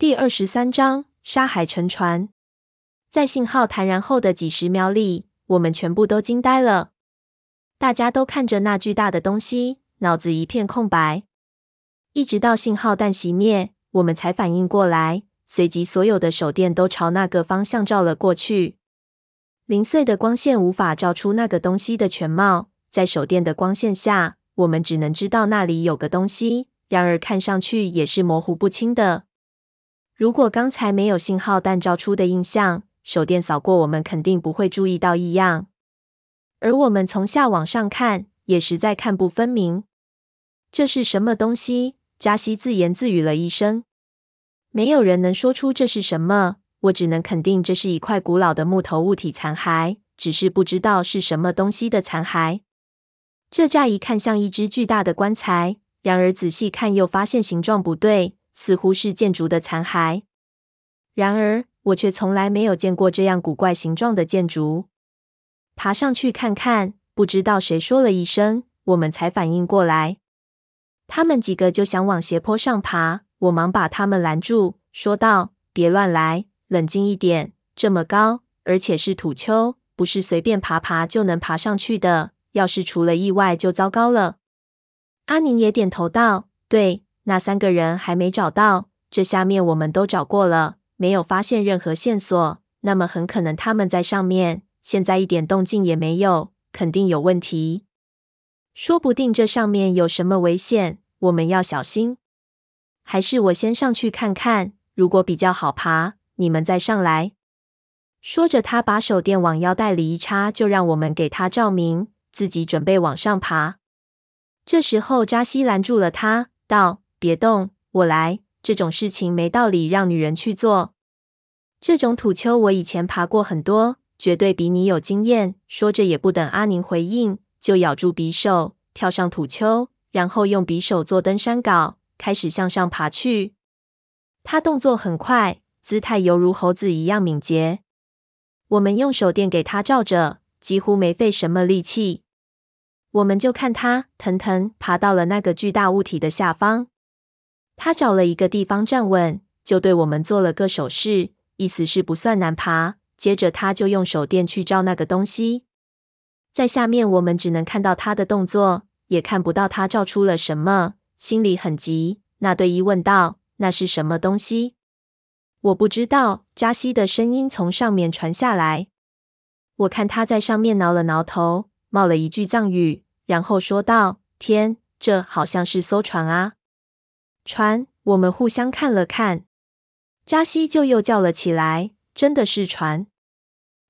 第二十三章沙海沉船。在信号弹然后的几十秒里，我们全部都惊呆了。大家都看着那巨大的东西，脑子一片空白。一直到信号弹熄灭，我们才反应过来，随即所有的手电都朝那个方向照了过去。零碎的光线无法照出那个东西的全貌，在手电的光线下，我们只能知道那里有个东西，然而看上去也是模糊不清的。如果刚才没有信号弹照出的印象，手电扫过，我们肯定不会注意到异样。而我们从下往上看，也实在看不分明。这是什么东西？扎西自言自语了一声。没有人能说出这是什么。我只能肯定这是一块古老的木头物体残骸，只是不知道是什么东西的残骸。这乍一看像一只巨大的棺材，然而仔细看又发现形状不对，似乎是建筑的残骸。然而，我却从来没有见过这样古怪形状的建筑。爬上去看看，不知道谁说了一声，我们才反应过来。他们几个就想往斜坡上爬，我忙把他们拦住，说道：“别乱来，冷静一点。这么高，而且是土丘，不是随便爬爬就能爬上去的。要是出了意外，就糟糕了。”阿宁也点头道：“对，那三个人还没找到，这下面我们都找过了。”没有发现任何线索，那么很可能他们在上面。现在一点动静也没有，肯定有问题。说不定这上面有什么危险，我们要小心。还是我先上去看看，如果比较好爬，你们再上来。说着，他把手电往腰带里一插，就让我们给他照明，自己准备往上爬。这时候，扎西拦住了他，道：“别动，我来。”这种事情没道理让女人去做。这种土丘我以前爬过很多，绝对比你有经验。说着，也不等阿宁回应，就咬住匕首，跳上土丘，然后用匕首做登山镐，开始向上爬去。他动作很快，姿态犹如猴子一样敏捷。我们用手电给他照着，几乎没费什么力气。我们就看他腾腾爬到了那个巨大物体的下方。他找了一个地方站稳，就对我们做了个手势，意思是不算难爬。接着他就用手电去照那个东西，在下面我们只能看到他的动作，也看不到他照出了什么，心里很急。那对一问道：“那是什么东西？”我不知道。扎西的声音从上面传下来。我看他在上面挠了挠头，冒了一句藏语，然后说道：“天，这好像是艘船啊！”船，我们互相看了看，扎西就又叫了起来：“真的是船！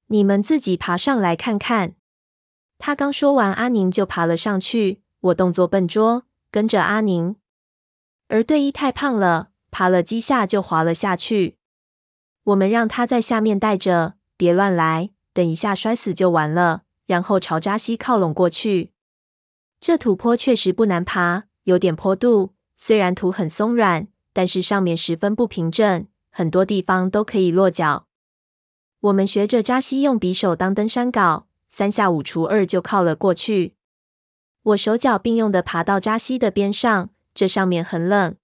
你们自己爬上来看看。”他刚说完，阿宁就爬了上去。我动作笨拙，跟着阿宁。而队医太胖了，爬了几下就滑了下去。我们让他在下面待着，别乱来，等一下摔死就完了。然后朝扎西靠拢过去。这土坡确实不难爬，有点坡度。虽然土很松软，但是上面十分不平整，很多地方都可以落脚。我们学着扎西用匕首当登山镐，三下五除二就靠了过去。我手脚并用的爬到扎西的边上，这上面很冷。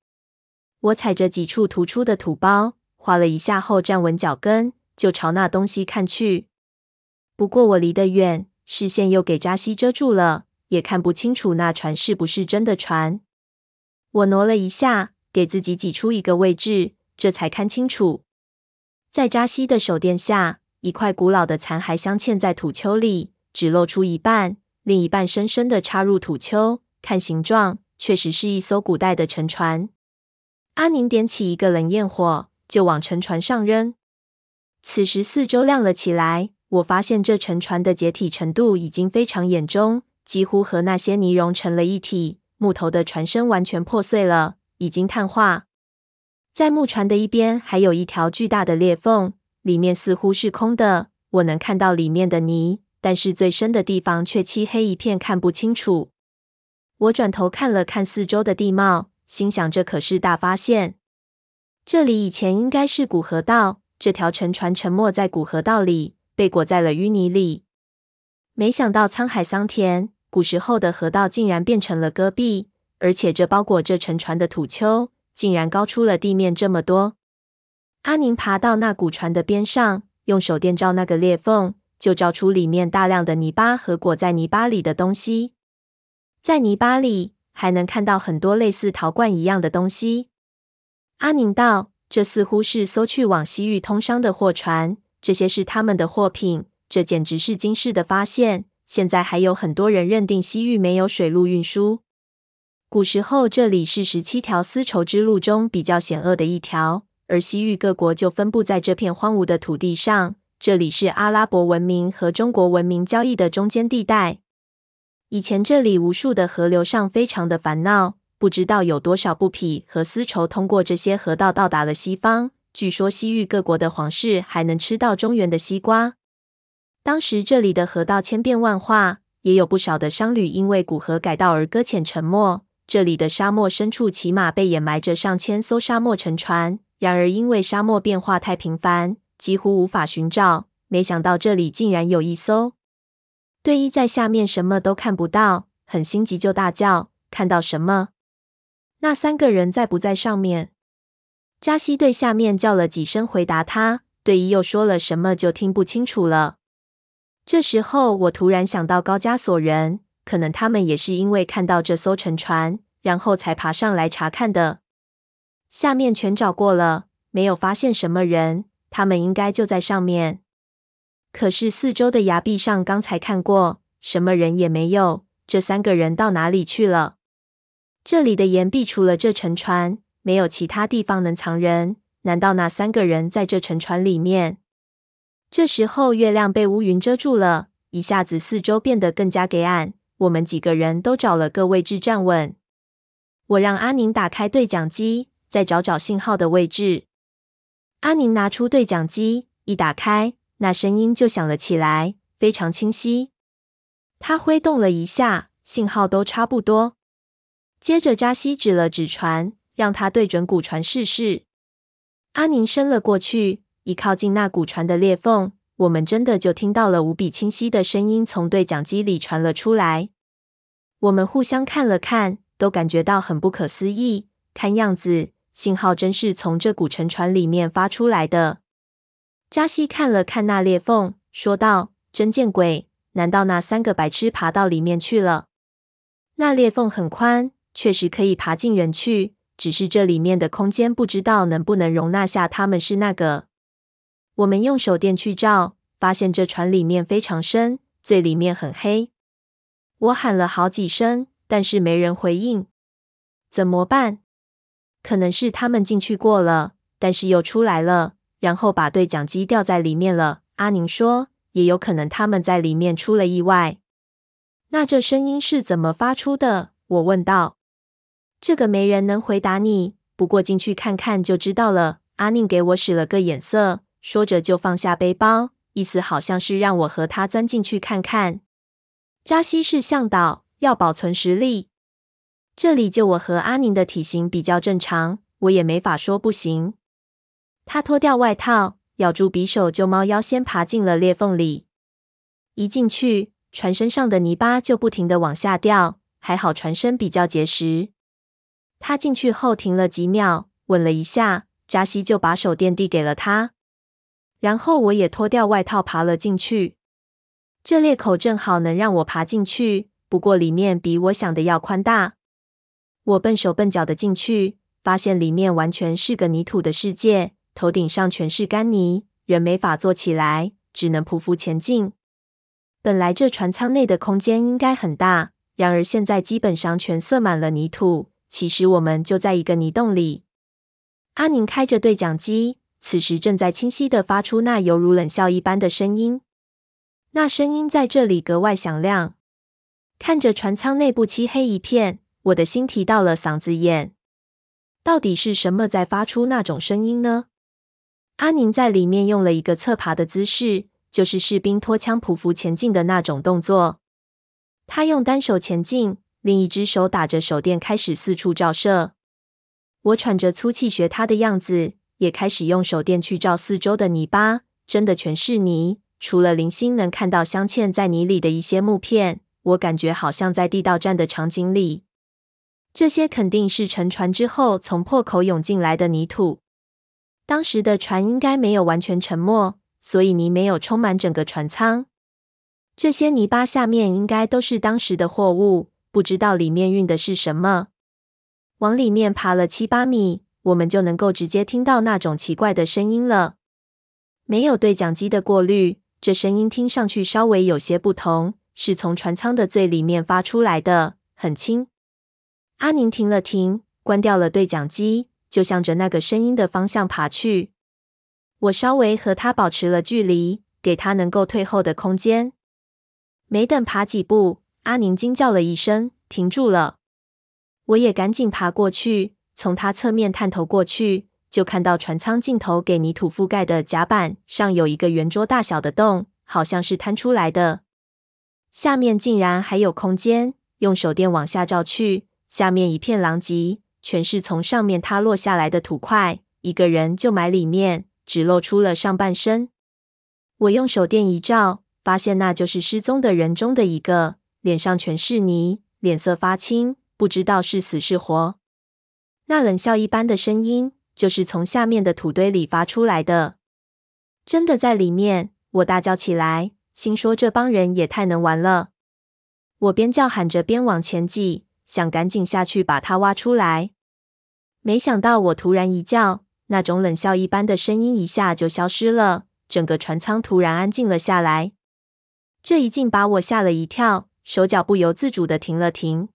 我踩着几处突出的土包，滑了一下后站稳脚跟，就朝那东西看去。不过我离得远，视线又给扎西遮住了，也看不清楚那船是不是真的船。我挪了一下，给自己挤出一个位置，这才看清楚。在扎西的手电下，一块古老的残骸镶嵌在土丘里，只露出一半，另一半深深的插入土丘。看形状，确实是一艘古代的沉船。阿宁点起一个冷焰火，就往沉船上扔。此时四周亮了起来，我发现这沉船的解体程度已经非常严重，几乎和那些泥融成了一体。木头的船身完全破碎了，已经碳化。在木船的一边还有一条巨大的裂缝，里面似乎是空的。我能看到里面的泥，但是最深的地方却漆黑一片，看不清楚。我转头看了看四周的地貌，心想这可是大发现。这里以前应该是古河道，这条沉船沉没在古河道里，被裹在了淤泥里。没想到沧海桑田。古时候的河道竟然变成了戈壁，而且这包裹着沉船的土丘竟然高出了地面这么多。阿宁爬到那古船的边上，用手电照那个裂缝，就照出里面大量的泥巴和裹在泥巴里的东西。在泥巴里还能看到很多类似陶罐一样的东西。阿宁道：“这似乎是艘去往西域通商的货船，这些是他们的货品。这简直是惊世的发现。现在还有很多人认定西域没有水路运输。古时候，这里是十七条丝绸之路中比较险恶的一条。”而西域各国就分布在这片荒芜的土地上，这里是阿拉伯文明和中国文明交易的中间地带。以前这里无数的河流上非常的烦恼，不知道有多少布匹和丝绸通过这些河道到达了西方。据说西域各国的皇室还能吃到中原的西瓜。当时这里的河道千变万化，也有不少的商旅因为古河改道而搁浅沉没。这里的沙漠深处起码被掩埋着上千艘沙漠沉船。然而，因为沙漠变化太频繁，几乎无法寻找。没想到这里竟然有一艘。队医在下面什么都看不到，很心急，就大叫：“看到什么？那三个人在不在上面？”扎西对下面叫了几声，回答他。队医又说了什么，就听不清楚了。这时候，我突然想到高加索人，可能他们也是因为看到这艘沉船，然后才爬上来查看的。下面全找过了，没有发现什么人。他们应该就在上面。可是四周的崖壁上，刚才看过，什么人也没有。这三个人到哪里去了？这里的岩壁除了这沉船，没有其他地方能藏人。难道那三个人在这沉船里面？这时候，月亮被乌云遮住了，一下子四周变得更加黑暗。我们几个人都找了个位置站稳。我让阿宁打开对讲机。再找找信号的位置。阿宁拿出对讲机，一打开，那声音就响了起来，非常清晰。他挥动了一下，信号都差不多。接着扎西指了指船，让他对准古船试试。阿宁伸了过去，一靠近那古船的裂缝，我们真的就听到了无比清晰的声音从对讲机里传了出来。我们互相看了看，都感觉到很不可思议。看样子。信号真是从这古沉船里面发出来的。扎西看了看那裂缝，说道：“真见鬼！难道那三个白痴爬到里面去了？那裂缝很宽，确实可以爬进人去，只是这里面的空间不知道能不能容纳下他们。是那个……我们用手电去照，发现这船里面非常深，最里面很黑。我喊了好几声，但是没人回应。怎么办？”可能是他们进去过了，但是又出来了，然后把对讲机掉在里面了。阿宁说，也有可能他们在里面出了意外。那这声音是怎么发出的？我问道。这个没人能回答你，不过进去看看就知道了。阿宁给我使了个眼色，说着就放下背包，意思好像是让我和他钻进去看看。扎西是向导，要保存实力。这里就我和阿宁的体型比较正常，我也没法说不行。他脱掉外套，咬住匕首，就猫腰先爬进了裂缝里。一进去，船身上的泥巴就不停的往下掉，还好船身比较结实。他进去后停了几秒，稳了一下，扎西就把手电递给了他。然后我也脱掉外套，爬了进去。这裂口正好能让我爬进去，不过里面比我想的要宽大。我笨手笨脚的进去，发现里面完全是个泥土的世界，头顶上全是干泥，人没法坐起来，只能匍匐前进。本来这船舱内的空间应该很大，然而现在基本上全塞满了泥土。其实我们就在一个泥洞里。阿宁开着对讲机，此时正在清晰地发出那犹如冷笑一般的声音，那声音在这里格外响亮。看着船舱内部漆黑一片。我的心提到了嗓子眼，到底是什么在发出那种声音呢？阿宁在里面用了一个侧爬的姿势，就是士兵拖枪匍匐前进的那种动作。他用单手前进，另一只手打着手电开始四处照射。我喘着粗气学他的样子，也开始用手电去照四周的泥巴，真的全是泥，除了零星能看到镶嵌在泥里的一些木片，我感觉好像在地道战的场景里。这些肯定是沉船之后从破口涌进来的泥土。当时的船应该没有完全沉没，所以泥没有充满整个船舱。这些泥巴下面应该都是当时的货物，不知道里面运的是什么。往里面爬了七八米，我们就能够直接听到那种奇怪的声音了。没有对讲机的过滤，这声音听上去稍微有些不同，是从船舱的最里面发出来的，很轻。阿宁停了停，关掉了对讲机。就向着那个声音的方向爬去，我稍微和他保持了距离，给他能够退后的空间。没等爬几步，阿宁惊叫了一声，停住了。我也赶紧爬过去，从他侧面探头过去，就看到船舱尽头给泥土覆盖的甲板上有一个圆桌大小的洞，好像是坍出来的。下面竟然还有空间，用手电往下照去，下面一片狼藉。全是从上面塌落下来的土块，一个人就埋里面，只露出了上半身。我用手电一照，发现那就是失踪的人中的一个，脸上全是泥，脸色发青，不知道是死是活。那冷笑一般的声音，就是从下面的土堆里发出来的。真的在里面！我大叫起来，心说这帮人也太能玩了。我边叫喊着边往前挤，想赶紧下去把他挖出来。没想到我突然一叫，那种冷笑一般的声音一下就消失了，整个船舱突然安静了下来。这一静把我吓了一跳，手脚不由自主地停了停。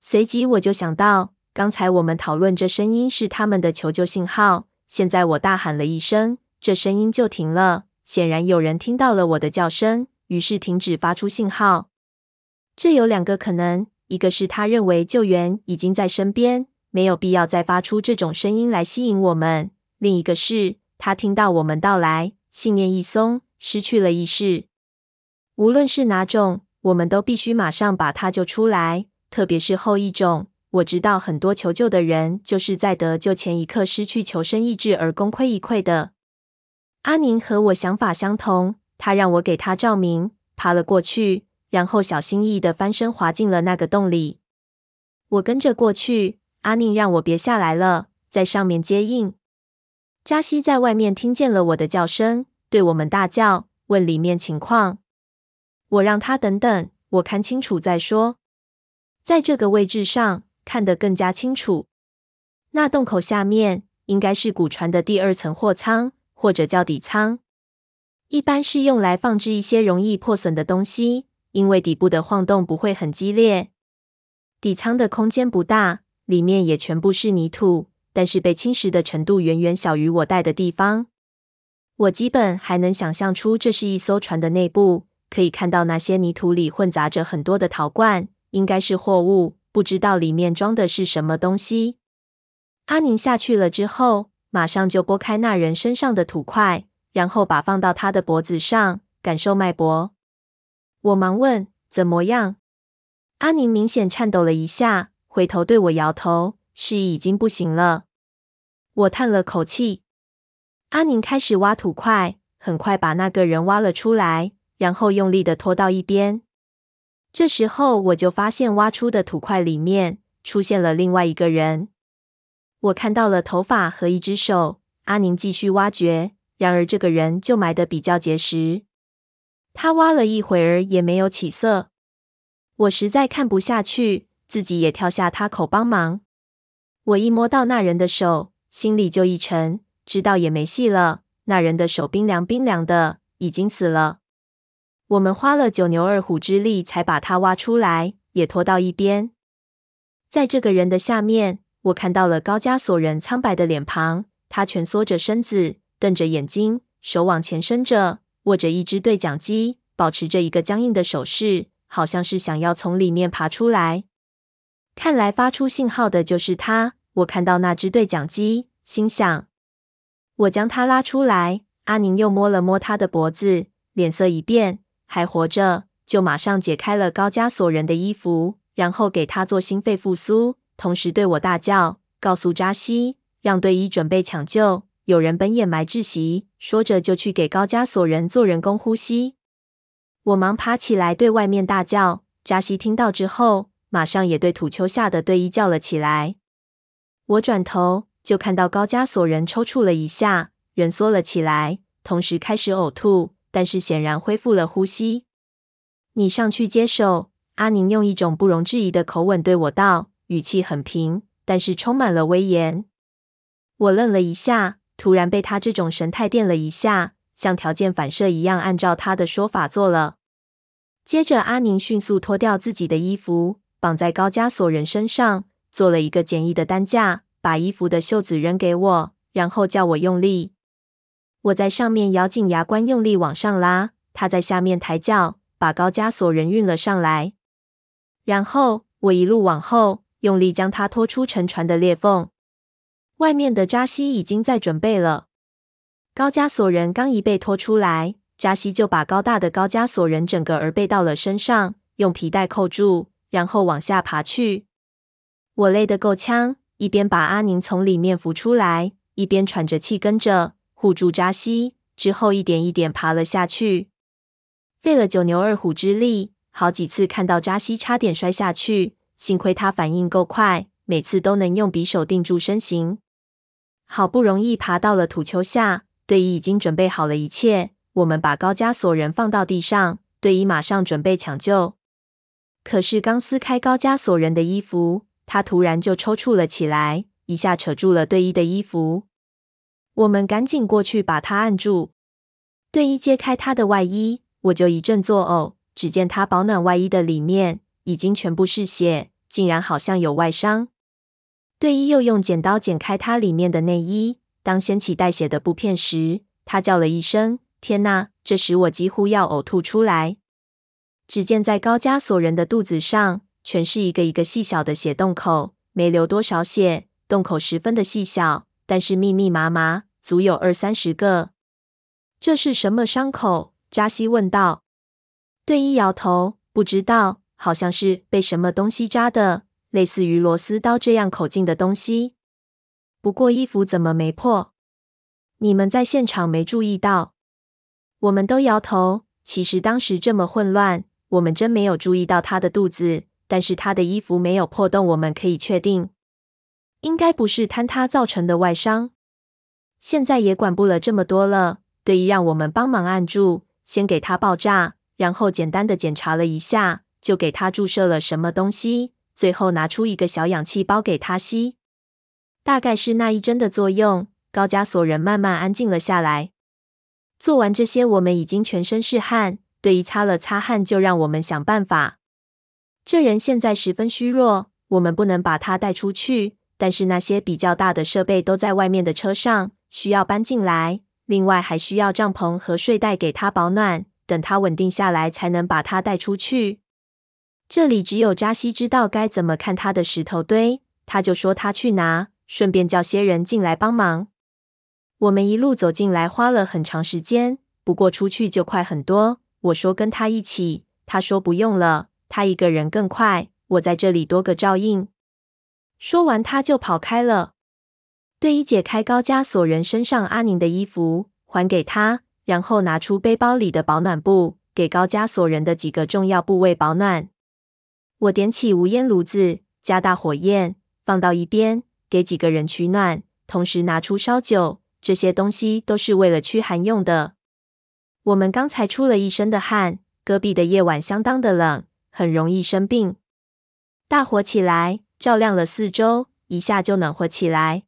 随即我就想到，刚才我们讨论这声音是他们的求救信号，现在我大喊了一声，这声音就停了。显然有人听到了我的叫声，于是停止发出信号。这有两个可能，一个是他认为救援已经在身边。没有必要再发出这种声音来吸引我们。另一个是，他听到我们到来，信念一松，失去了意识。无论是哪种，我们都必须马上把他救出来。特别是后一种，我知道很多求救的人就是在得救前一刻失去求生意志而功亏一篑的。阿宁和我想法相同，他让我给他照明，爬了过去，然后小心翼翼地翻身滑进了那个洞里。我跟着过去。阿宁让我别下来了，在上面接应。扎西在外面听见了我的叫声，对我们大叫，问里面情况。我让他等等，我看清楚再说。在这个位置上看得更加清楚。那洞口下面应该是古船的第二层货舱，或者叫底舱，一般是用来放置一些容易破损的东西，因为底部的晃动不会很激烈。底舱的空间不大。里面也全部是泥土，但是被侵蚀的程度远远小于我待的地方。我基本还能想象出这是一艘船的内部，可以看到那些泥土里混杂着很多的陶罐，应该是货物，不知道里面装的是什么东西。阿宁下去了之后，马上就拨开那人身上的土块，然后把放到他的脖子上，感受脉搏。我忙问：“怎么样？”阿宁明显颤抖了一下。回头对我摇头，示意已经不行了。我叹了口气。阿宁开始挖土块，很快把那个人挖了出来，然后用力的拖到一边。这时候我就发现挖出的土块里面出现了另外一个人。我看到了头发和一只手。阿宁继续挖掘，然而这个人就埋得比较结实。他挖了一会儿也没有起色，我实在看不下去。自己也跳下他口帮忙。我一摸到那人的手，心里就一沉，知道也没戏了。那人的手冰凉冰凉的，已经死了。我们花了九牛二虎之力才把他挖出来，也拖到一边。在这个人的下面，我看到了高加索人苍白的脸庞。他蜷缩着身子，瞪着眼睛，手往前伸着，握着一只对讲机，保持着一个僵硬的手势，好像是想要从里面爬出来。看来发出信号的就是他。我看到那只对讲机，心想：我将他拉出来。阿宁又摸了摸他的脖子，脸色一变，还活着，就马上解开了高加索人的衣服，然后给他做心肺复苏，同时对我大叫，告诉扎西让队医准备抢救。有人本掩埋窒息，说着就去给高加索人做人工呼吸。我忙爬起来对外面大叫。扎西听到之后。马上也对土丘下的队医叫了起来。我转头就看到高加索人抽搐了一下，人缩了起来，同时开始呕吐，但是显然恢复了呼吸。你上去接手。阿宁用一种不容置疑的口吻对我道，语气很平，但是充满了威严。我愣了一下，突然被他这种神态电了一下，像条件反射一样，按照他的说法做了。接着，阿宁迅速脱掉自己的衣服，绑在高加索人身上，做了一个简易的担架，把衣服的袖子扔给我，然后叫我用力。我在上面咬紧牙关，用力往上拉，他在下面抬脚，把高加索人运了上来。然后我一路往后，用力将他拖出沉船的裂缝。外面的扎西已经在准备了。高加索人刚一被拖出来，扎西就把高大的高加索人整个儿背到了身上，用皮带扣住，然后往下爬去。我累得够呛，一边把阿宁从里面扶出来，一边喘着气跟着护住扎西，之后一点一点爬了下去，费了九牛二虎之力。好几次看到扎西差点摔下去，幸亏他反应够快，每次都能用匕首定住身形。好不容易爬到了土丘下，队医已经准备好了一切。我们把高加索人放到地上，队医马上准备抢救。可是刚撕开高加索人的衣服，他突然就抽搐了起来，一下扯住了队医的衣服。我们赶紧过去把他按住。队医揭开他的外衣，我就一阵作呕。只见他保暖外衣的里面已经全部是血，竟然好像有外伤。队医又用剪刀剪开他里面的内衣，当掀起带血的布片时，他叫了一声“天哪”，这时我几乎要呕吐出来。只见在高加索人的肚子上，全是一个一个细小的血洞口，没流多少血，洞口十分的细小，但是密密麻麻，足有二三十个。这是什么伤口？扎西问道。队医摇头，不知道，好像是被什么东西扎的，类似于螺丝刀这样口径的东西。不过衣服怎么没破？你们在现场没注意到？我们都摇头。其实当时这么混乱，我们真没有注意到他的肚子。但是他的衣服没有破洞，我们可以确定，应该不是坍塌造成的外伤。现在也管不了这么多了，队医让我们帮忙按住，先给他爆炸。然后简单的检查了一下，就给他注射了什么东西，最后拿出一个小氧气包给他吸。大概是那一针的作用，高加索人慢慢安静了下来。做完这些，我们已经全身是汗，队医擦了擦汗，就让我们想办法。这人现在十分虚弱，我们不能把他带出去，但是那些比较大的设备都在外面的车上，需要搬进来。另外还需要帐篷和睡袋给他保暖。等他稳定下来，才能把他带出去。这里只有扎西知道该怎么看他的石头堆，他就说他去拿，顺便叫些人进来帮忙。我们一路走进来，花了很长时间，不过出去就快很多。我说跟他一起，他说不用了，他一个人更快。我在这里多个照应。说完，他就跑开了。队医解开高加索人身上阿宁的衣服，还给他。然后拿出背包里的保暖布，给高加索人的几个重要部位保暖。我点起无烟炉子，加大火焰，放到一边，给几个人取暖，同时拿出烧酒，这些东西都是为了驱寒用的。我们刚才出了一身的汗，戈壁的夜晚相当的冷，很容易生病。大火起来，照亮了四周，一下就暖和起来。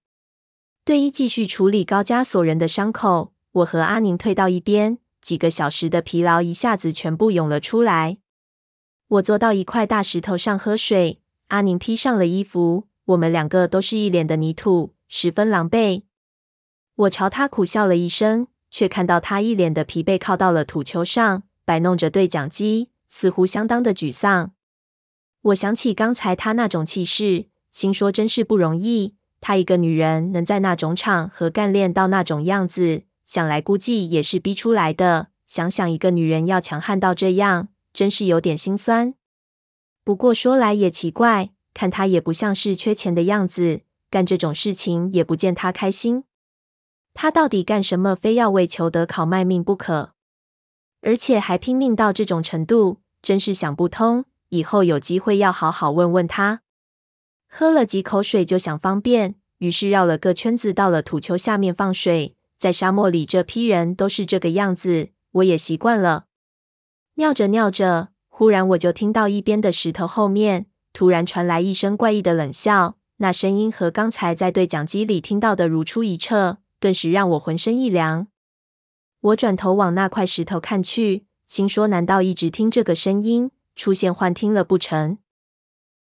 队医继续处理高加索人的伤口。我和阿宁退到一边，几个小时的疲劳一下子全部涌了出来。我坐到一块大石头上喝水，阿宁披上了衣服，我们两个都是一脸的泥土，十分狼狈。我朝他苦笑了一声，却看到他一脸的疲惫，靠到了土丘上，摆弄着对讲机，似乎相当的沮丧。我想起刚才他那种气势，心说真是不容易。她一个女人能在那种场合干练到那种样子。想来估计也是逼出来的。想想一个女人要强悍到这样，真是有点心酸。不过说来也奇怪，看她也不像是缺钱的样子，干这种事情也不见她开心。她到底干什么，非要为求得考卖命不可？而且还拼命到这种程度，真是想不通。以后有机会要好好问问他。喝了几口水就想方便，于是绕了个圈子，到了土丘下面放水。在沙漠里，这批人都是这个样子，我也习惯了。尿着尿着，忽然我就听到一边的石头后面突然传来一声怪异的冷笑，那声音和刚才在对讲机里听到的如出一辙，顿时让我浑身一凉。我转头往那块石头看去，心说：难道一直听这个声音，出现幻听了不成？